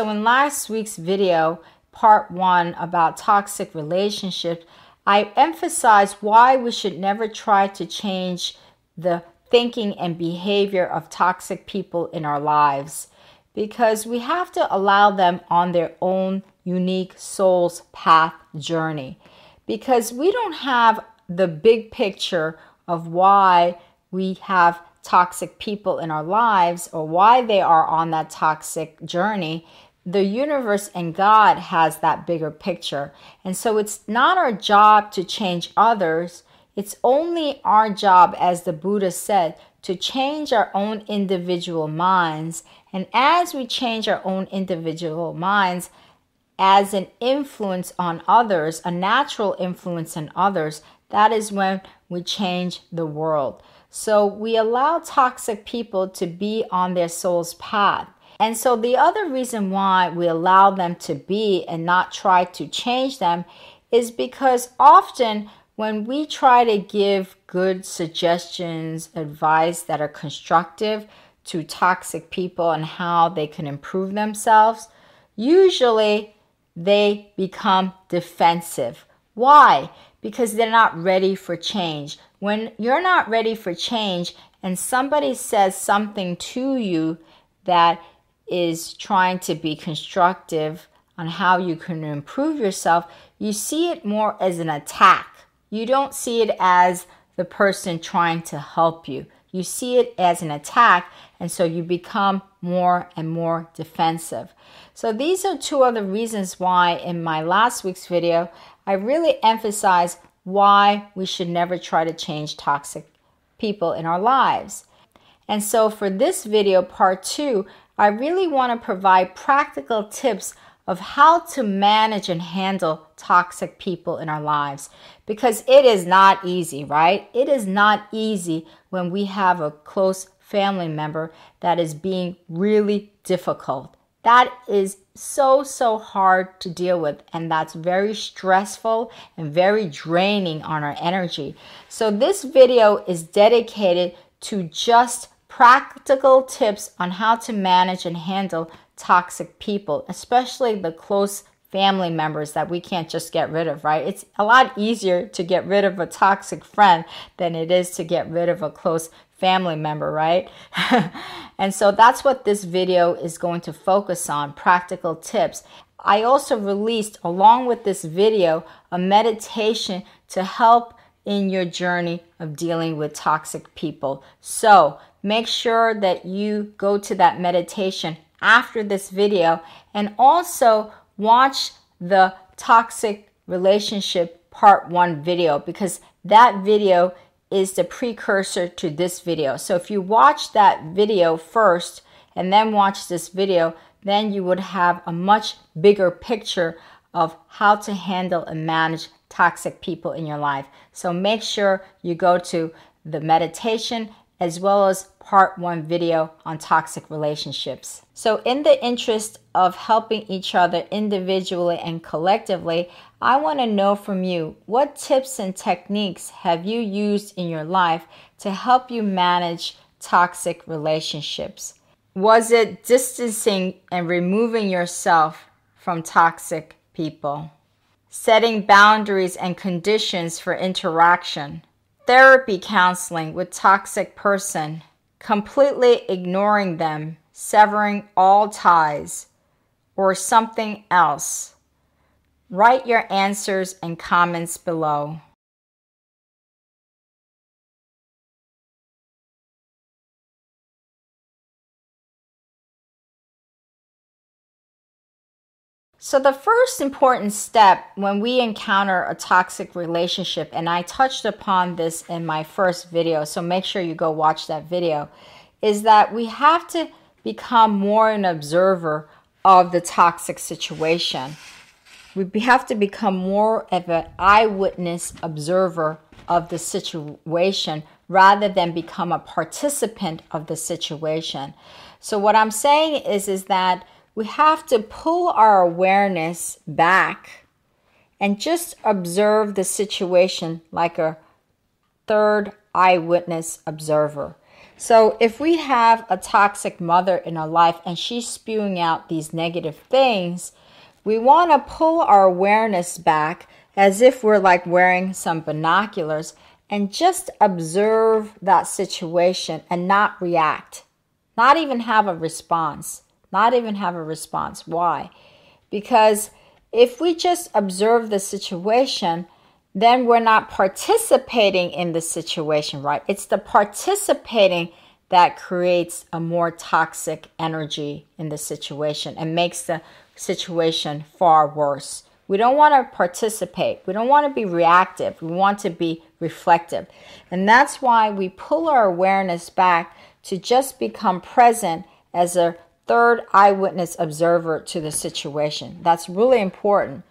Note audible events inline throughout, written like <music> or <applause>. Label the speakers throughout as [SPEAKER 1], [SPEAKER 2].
[SPEAKER 1] So, in last week's video, part one about toxic relationships, I emphasized why we should never try to change the thinking and behavior of toxic people in our lives because we have to allow them on their own unique soul's path journey because we don't have the big picture of why we have toxic people in our lives or why they are on that toxic journey the universe and God has that bigger picture. And so it's not our job to change others. It's only our job, as the Buddha said, to change our own individual minds. And as we change our own individual minds, as an influence on others, a natural influence on others, that is when we change the world. So we allow toxic people to be on their soul's path. And so the other reason why we allow them to be and not try to change them is because often when we try to give good suggestions, advice that are constructive to toxic people and how they can improve themselves, usually they become defensive. Why? Because they're not ready for change. When you're not ready for change and somebody says something to you that is trying to be constructive on how you can improve yourself, you see it more as an attack. You don't see it as the person trying to help you. You see it as an attack, and so you become more and more defensive. So, these are two other reasons why in my last week's video, I really emphasize why we should never try to change toxic people in our lives. And so, for this video, part two, I really want to provide practical tips of how to manage and handle toxic people in our lives because it is not easy, right? It is not easy when we have a close family member that is being really difficult. That is so, so hard to deal with, and that's very stressful and very draining on our energy. So, this video is dedicated to just practical tips on how to manage and handle toxic people, especially the close family members that we can't just get rid of, right? It's a lot easier to get rid of a toxic friend than it is to get rid of a close family member, right? <laughs> and so that's what this video is going to focus on practical tips. I also released, along with this video, a meditation to help in your journey of dealing with toxic people. So, make sure that you go to that meditation after this video and also watch the toxic relationship part one video because that video is the precursor to this video. So if you watch that video first and then watch this video, then you would have a much bigger picture of how to handle and manage toxic people in your life. So make sure you go to the meditation as well as part one video on toxic relationships. So, in the interest of helping each other individually and collectively, I want to know from you what tips and techniques have you used in your life to help you manage toxic relationships? Was it distancing and removing yourself from toxic people? Setting boundaries and conditions for interaction? Therapy counseling with toxic person, completely ignoring them, severing all ties, or something else? Write your answers and comments below. So, the first important step when we encounter a toxic relationship, and I touched upon this in my first video, so make sure you go watch that video, is that we have to become more an observer of the toxic situation. We have to become more of an eyewitness observer of the situation rather than become a participant of the situation. So, what I'm saying is, is that we have to pull our awareness back and just observe the situation like a third eyewitness observer. So, if we have a toxic mother in our life and she's spewing out these negative things, we want to pull our awareness back as if we're like wearing some binoculars and just observe that situation and not react, not even have a response, not even have a response. Why? Because if we just observe the situation, then we're not participating in the situation, right? It's the participating that creates a more toxic energy in the situation and makes the situation far worse. We don't want to participate. We don't want to be reactive. We want to be reflective. And that's why we pull our awareness back to just become present as a third eyewitness observer to the situation. That's really important.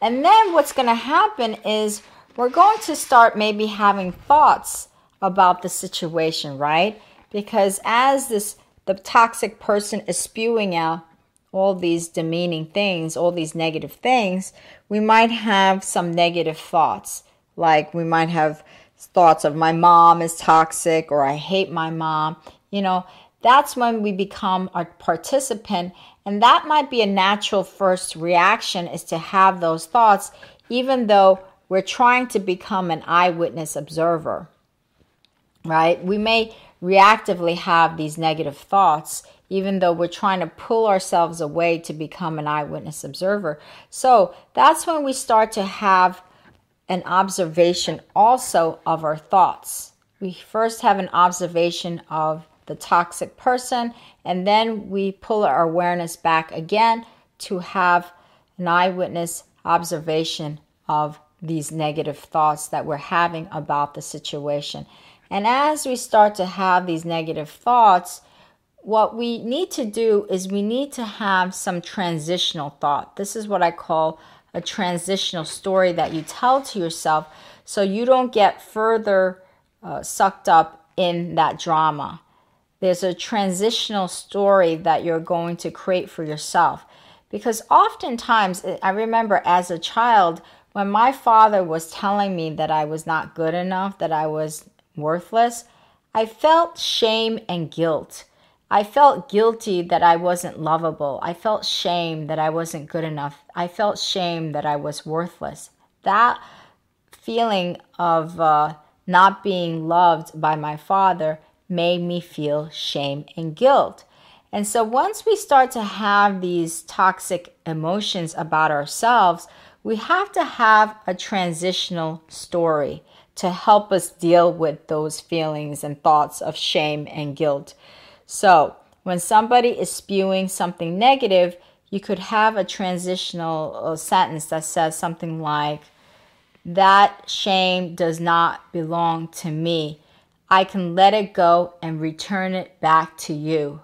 [SPEAKER 1] And then what's going to happen is we're going to start maybe having thoughts about the situation, right? Because as this the toxic person is spewing out all these demeaning things, all these negative things, we might have some negative thoughts. Like we might have thoughts of my mom is toxic or I hate my mom. You know, that's when we become a participant and that might be a natural first reaction is to have those thoughts even though we're trying to become an eyewitness observer right? We may reactively have these negative thoughts even though we're trying to pull ourselves away to become an eyewitness observer. So that's when we start to have an observation also of our thoughts. We first have an observation of the toxic person, and then we pull our awareness back again to have an eyewitness observation of these negative thoughts that we're having about the situation. And as we start to have these negative thoughts, what we need to do is we need to have some transitional thought. This is what I call a transitional story that you tell to yourself so you don't get further uh, sucked up in that drama. There's a transitional story that you're going to create for yourself. Because oftentimes, I remember as a child, when my father was telling me that I was not good enough, that I was worthless, I felt shame and guilt. I felt guilty that I wasn't lovable. I felt shame that I wasn't good enough. I felt shame that I was worthless. That feeling of uh, not being loved by my father made me feel shame and guilt. And so once we start to have these toxic emotions about ourselves, we have to have a transitional story to help us deal with those feelings and thoughts of shame and guilt. So, when somebody is spewing something negative, you could have a transitional uh, sentence that says something like, That shame does not belong to me. I can let it go and return it back to you.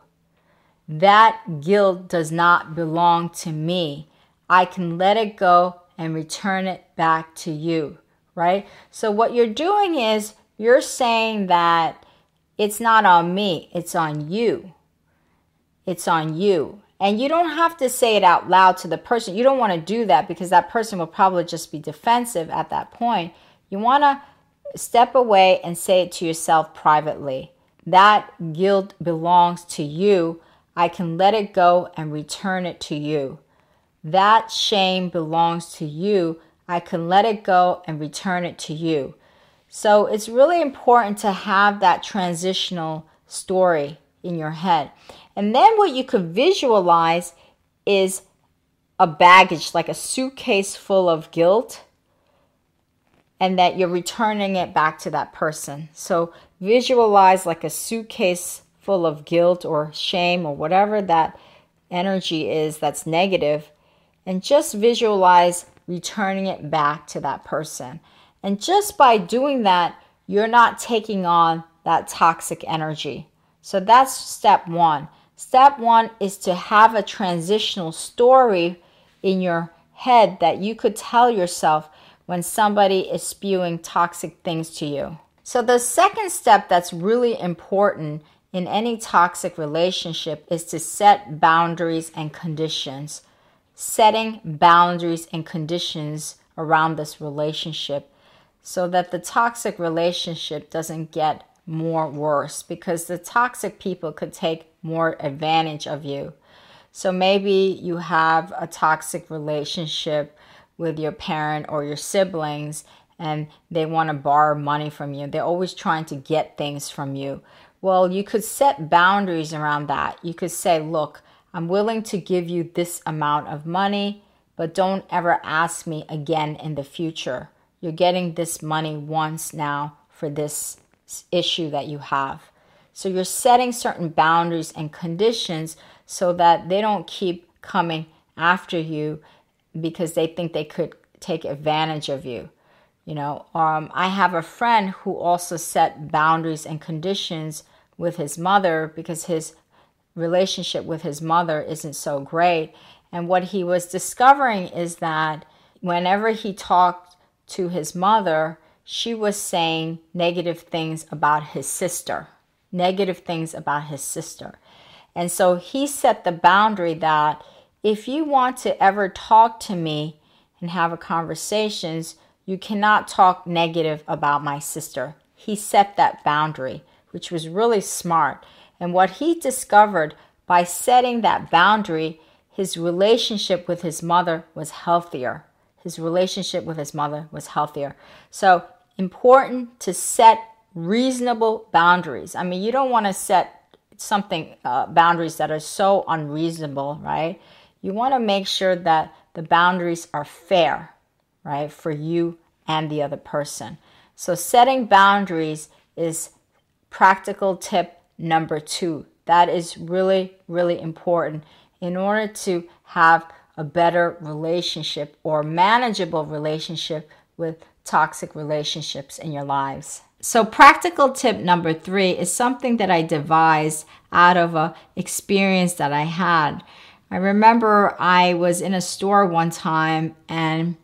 [SPEAKER 1] That guilt does not belong to me. I can let it go and return it back to you, right? So, what you're doing is you're saying that it's not on me, it's on you. It's on you. And you don't have to say it out loud to the person. You don't want to do that because that person will probably just be defensive at that point. You want to Step away and say it to yourself privately. That guilt belongs to you. I can let it go and return it to you. That shame belongs to you. I can let it go and return it to you. So it's really important to have that transitional story in your head. And then what you could visualize is a baggage, like a suitcase full of guilt and that you're returning it back to that person. So visualize like a suitcase full of guilt or shame or whatever that energy is that's negative, and just visualize returning it back to that person. And just by doing that, you're not taking on that toxic energy. So that's step one. Step one is to have a transitional story in your head that you could tell yourself when somebody is spewing toxic things to you. So, the second step that's really important in any toxic relationship is to set boundaries and conditions. Setting boundaries and conditions around this relationship so that the toxic relationship doesn't get more worse because the toxic people could take more advantage of you. So maybe you have a toxic relationship with your parent or your siblings and they want to borrow money from you. They're always trying to get things from you. Well, you could set boundaries around that. You could say, look, I'm willing to give you this amount of money, but don't ever ask me again in the future. You're getting this money once now for this issue that you have. So you're setting certain boundaries and conditions so that they don't keep coming after you because they think they could take advantage of you. You know, um, I have a friend who also set boundaries and conditions with his mother because his relationship with his mother isn't so great. And what he was discovering is that whenever he talked to his mother, she was saying negative things about his sister, negative things about his sister. And so he set the boundary that if you want to ever talk to me and have a conversations, you cannot talk negative about my sister. He set that boundary, which was really smart. And what he discovered by setting that boundary, his relationship with his mother was healthier. His relationship with his mother was healthier. So, important to set reasonable boundaries. I mean, you don't want to set something uh, boundaries that are so unreasonable, right? You want to make sure that the boundaries are fair right, for you and the other person. So, setting boundaries is practical tip number two. That is really, really important in order to have a better relationship or manageable relationship with toxic relationships in your lives. So, practical tip number three is something that I devised out of a experience that I had. I remember I was in a store one time and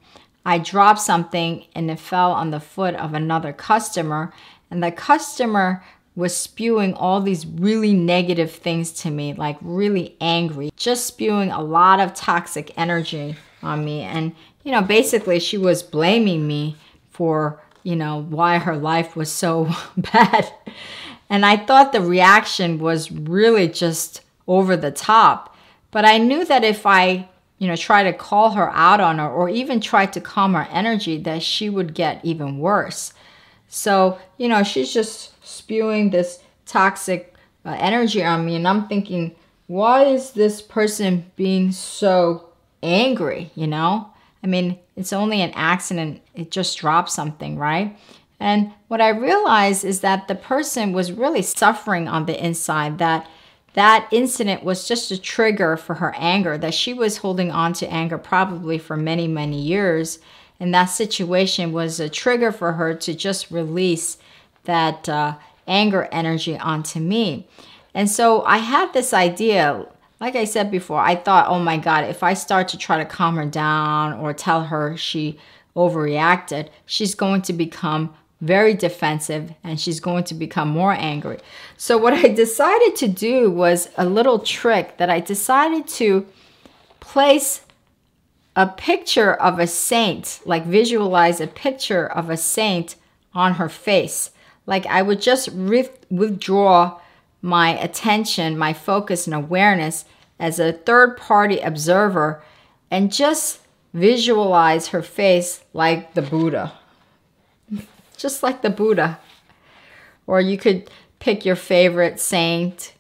[SPEAKER 1] I dropped something and it fell on the foot of another customer, and the customer was spewing all these really negative things to me, like really angry, just spewing a lot of toxic energy on me. And, you know, basically, she was blaming me for, you know, why her life was so <laughs> bad. And I thought the reaction was really just over the top. But I knew that if I you know, try to call her out on her or even try to calm her energy, that she would get even worse. So, you know, she's just spewing this toxic uh, energy on me. And I'm thinking, why is this person being so angry? You know, I mean, it's only an accident, it just dropped something, right? And what I realized is that the person was really suffering on the inside, that that incident was just a trigger for her anger, that she was holding on to anger probably for many, many years. And that situation was a trigger for her to just release that uh, anger energy onto me. And so I had this idea, like I said before, I thought, oh my God, if I start to try to calm her down or tell her she overreacted, she's going to become very defensive and she's going to become more angry. So, what I decided to do was a little trick that I decided to place a picture of a saint, like visualize a picture of a saint on her face. Like I would just withdraw my attention, my focus, and awareness as a third party observer and just visualize her face like the Buddha just like the Buddha. Or you could pick your favorite saint,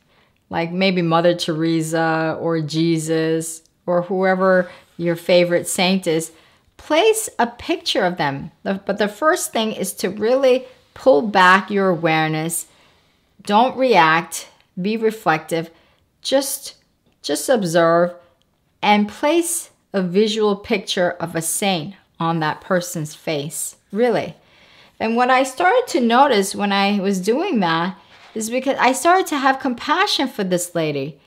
[SPEAKER 1] like maybe Mother Teresa or Jesus or whoever your favorite saint is. Place a picture of them. But the first thing is to really pull back your awareness. Don't react, be reflective. Just just observe and place a visual picture of a saint on that person's face. Really. And what I started to notice when I was doing that is because I started to have compassion for this lady.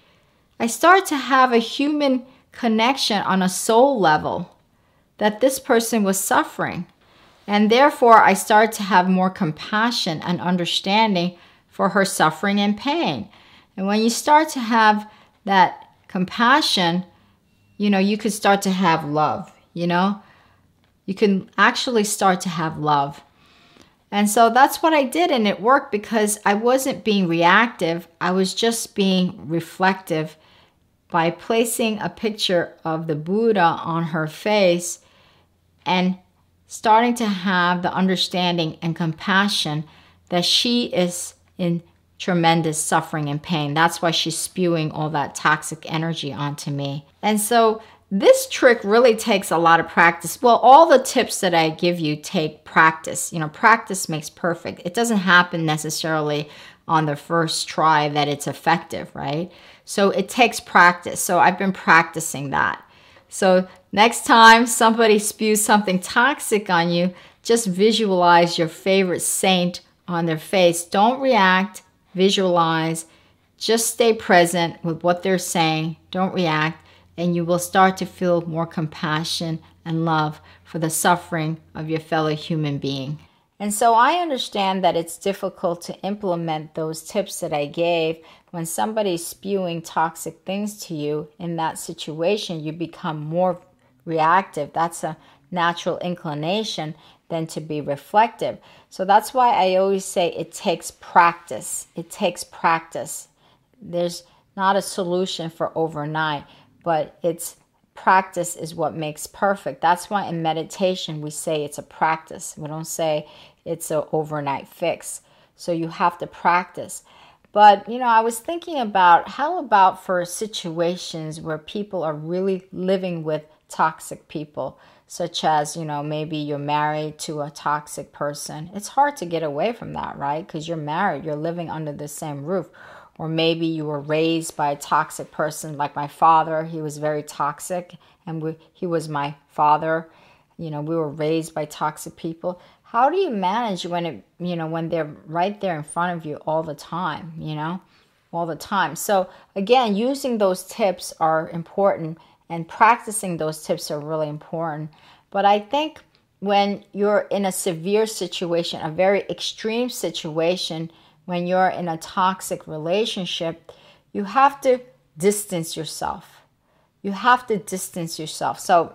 [SPEAKER 1] I started to have a human connection on a soul level that this person was suffering. And therefore, I started to have more compassion and understanding for her suffering and pain. And when you start to have that compassion, you know, you could start to have love, you know? You can actually start to have love. And so that's what I did, and it worked because I wasn't being reactive, I was just being reflective by placing a picture of the Buddha on her face and starting to have the understanding and compassion that she is in tremendous suffering and pain. That's why she's spewing all that toxic energy onto me. And so this trick really takes a lot of practice. Well, all the tips that I give you take practice. You know, practice makes perfect. It doesn't happen necessarily on the first try that it's effective, right? So it takes practice. So I've been practicing that. So next time somebody spews something toxic on you, just visualize your favorite saint on their face. Don't react, visualize. Just stay present with what they're saying. Don't react and you will start to feel more compassion and love for the suffering of your fellow human being. And so I understand that it's difficult to implement those tips that I gave when somebody's spewing toxic things to you in that situation, you become more reactive. That's a natural inclination than to be reflective. So that's why I always say it takes practice. It takes practice. There's not a solution for overnight but it's practice is what makes perfect. That's why in meditation we say it's a practice. We don't say it's an overnight fix. So you have to practice. But, you know, I was thinking about how about for situations where people are really living with toxic people, such as, you know, maybe you're married to a toxic person. It's hard to get away from that, right? Because you're married, you're living under the same roof or maybe you were raised by a toxic person like my father. He was very toxic and we, he was my father. You know we were raised by toxic people. How do you manage when it you know when they're right there in front of you all the time you know? All the time. So again using those tips are important and practicing those tips are really important. But i think when you're in a severe situation a very extreme situation when you're in a toxic relationship, you have to distance yourself. You have to distance yourself. So,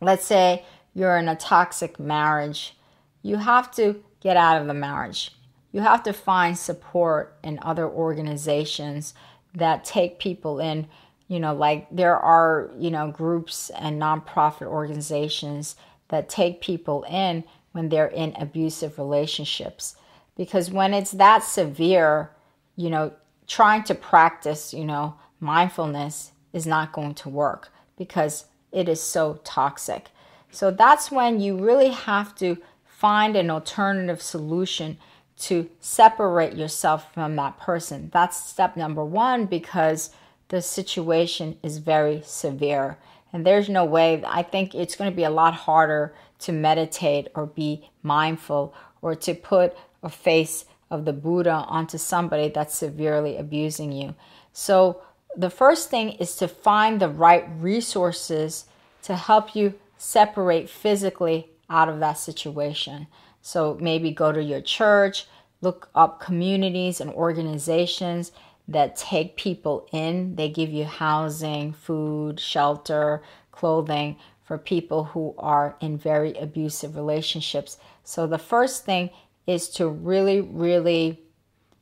[SPEAKER 1] let's say you're in a toxic marriage, you have to get out of the marriage. You have to find support in other organizations that take people in. You know, like there are, you know, groups and nonprofit organizations that take people in when they're in abusive relationships because when it's that severe, you know, trying to practice, you know, mindfulness is not going to work because it is so toxic. So that's when you really have to find an alternative solution to separate yourself from that person. That's step number one because the situation is very severe. And there's no way, I think it's going to be a lot harder to meditate or be mindful or to put or face of the Buddha onto somebody that's severely abusing you. So, the first thing is to find the right resources to help you separate physically out of that situation. So, maybe go to your church, look up communities and organizations that take people in. They give you housing, food, shelter, clothing for people who are in very abusive relationships. So, the first thing is to really, really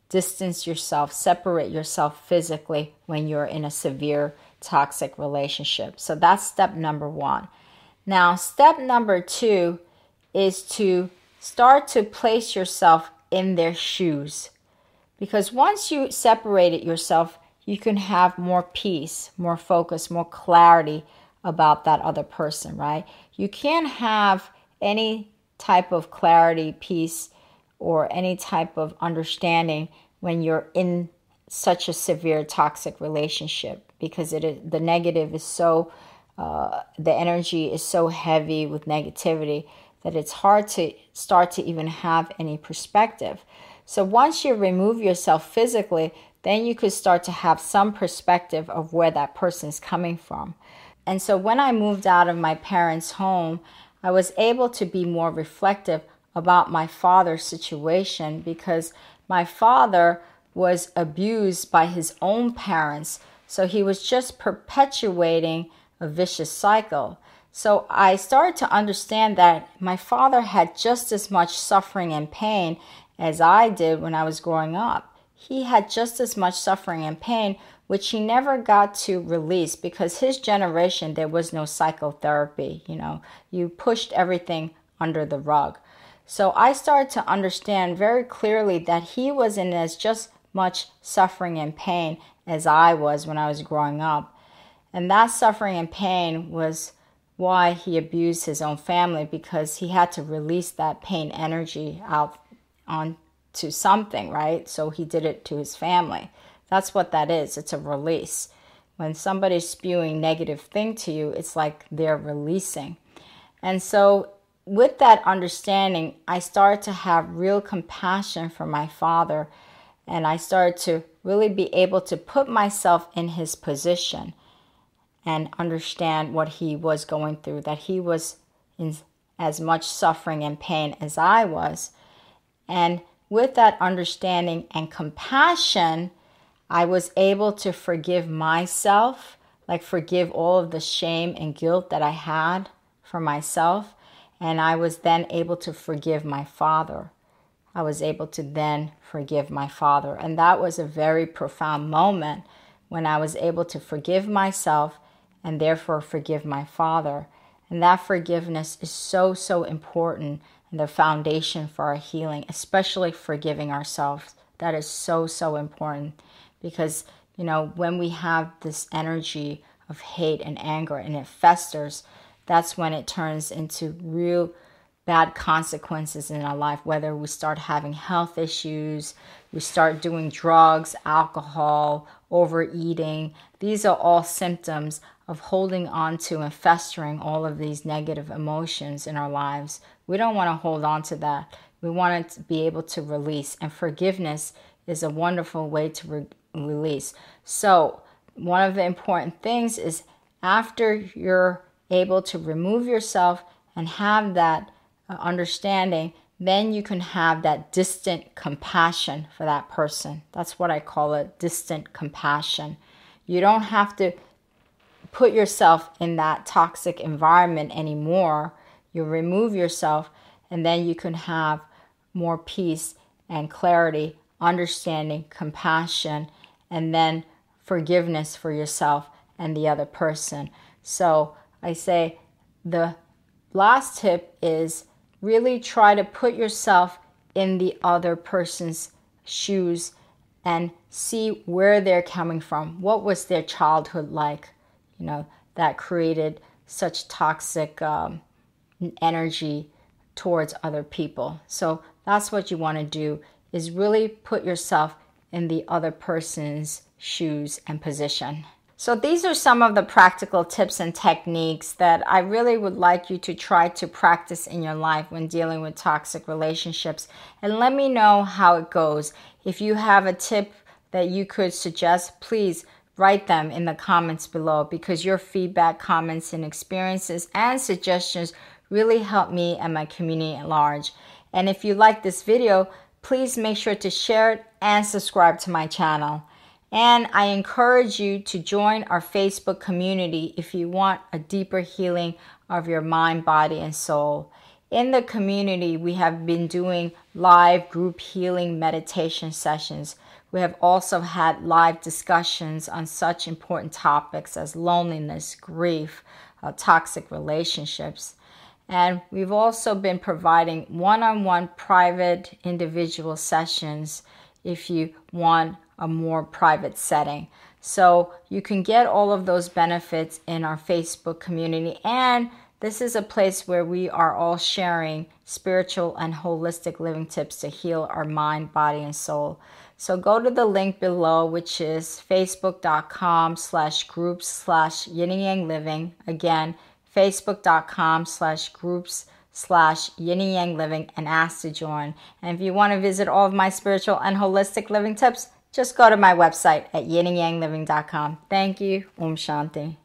[SPEAKER 1] distance yourself, separate yourself physically when you're in a severe toxic relationship. So that's step number one. Now, step number two is to start to place yourself in their shoes. Because once you separated yourself, you can have more peace, more focus, more clarity about that other person, right? You can't have any type of clarity, peace, or any type of understanding when you're in such a severe toxic relationship because it is, the negative is so uh, the energy is so heavy with negativity that it's hard to start to even have any perspective. So once you remove yourself physically, then you could start to have some perspective of where that person is coming from. And so when I moved out of my parents' home, I was able to be more reflective about my father's situation because my father was abused by his own parents. So he was just perpetuating a vicious cycle. So I started to understand that my father had just as much suffering and pain as I did when I was growing up. He had just as much suffering and pain, which he never got to release because his generation, there was no psychotherapy. You know, you pushed everything under the rug. So I started to understand very clearly that he was in as just much suffering and pain as I was when I was growing up. And that suffering and pain was why he abused his own family because he had to release that pain energy out onto something, right? So he did it to his family. That's what that is. It's a release. When somebody's spewing negative thing to you, it's like they're releasing. And so with that understanding, I started to have real compassion for my father and I started to really be able to put myself in his position and understand what he was going through, that he was in as much suffering and pain as I was. And with that understanding and compassion, I was able to forgive myself, like forgive all of the shame and guilt that I had for myself. And I was then able to forgive my father. I was able to then forgive my father. And that was a very profound moment when I was able to forgive myself and therefore forgive my father. And that forgiveness is so, so important and the foundation for our healing, especially forgiving ourselves. That is so, so important because, you know, when we have this energy of hate and anger and it festers, that's when it turns into real bad consequences in our life, whether we start having health issues, we start doing drugs, alcohol, overeating. These are all symptoms of holding on to and festering all of these negative emotions in our lives. We don't want to hold on to that. We want to be able to release, and forgiveness is a wonderful way to re- release. So, one of the important things is after you're able to remove yourself and have that uh, understanding, then you can have that distant compassion for that person. That's what I call it distant compassion. You don't have to put yourself in that toxic environment anymore. You remove yourself, and then you can have more peace and clarity, understanding, compassion, and then forgiveness for yourself and the other person. So I say the last tip is really try to put yourself in the other person's shoes and see where they're coming from. What was their childhood like? You know, that created such toxic um, energy towards other people. So that's what you want to do is really put yourself in the other person's shoes and position. So, these are some of the practical tips and techniques that I really would like you to try to practice in your life when dealing with toxic relationships. And let me know how it goes. If you have a tip that you could suggest, please write them in the comments below because your feedback, comments, and experiences and suggestions really help me and my community at large. And if you like this video, please make sure to share it and subscribe to my channel. And I encourage you to join our Facebook community if you want a deeper healing of your mind, body, and soul. In the community, we have been doing live group healing meditation sessions. We have also had live discussions on such important topics as loneliness, grief, uh, toxic relationships. And we've also been providing one on one private individual sessions if you want a more private setting. So you can get all of those benefits in our Facebook community. And this is a place where we are all sharing spiritual and holistic living tips to heal our mind, body, and soul. So go to the link below, which is facebook.com slash groups slash yin and yang living. Again, facebook.com slash groups slash yin and yang living and ask to join. And if you want to visit all of my spiritual and holistic living tips, just go to my website at yinandyangliving.com. Thank you. Om Shanti.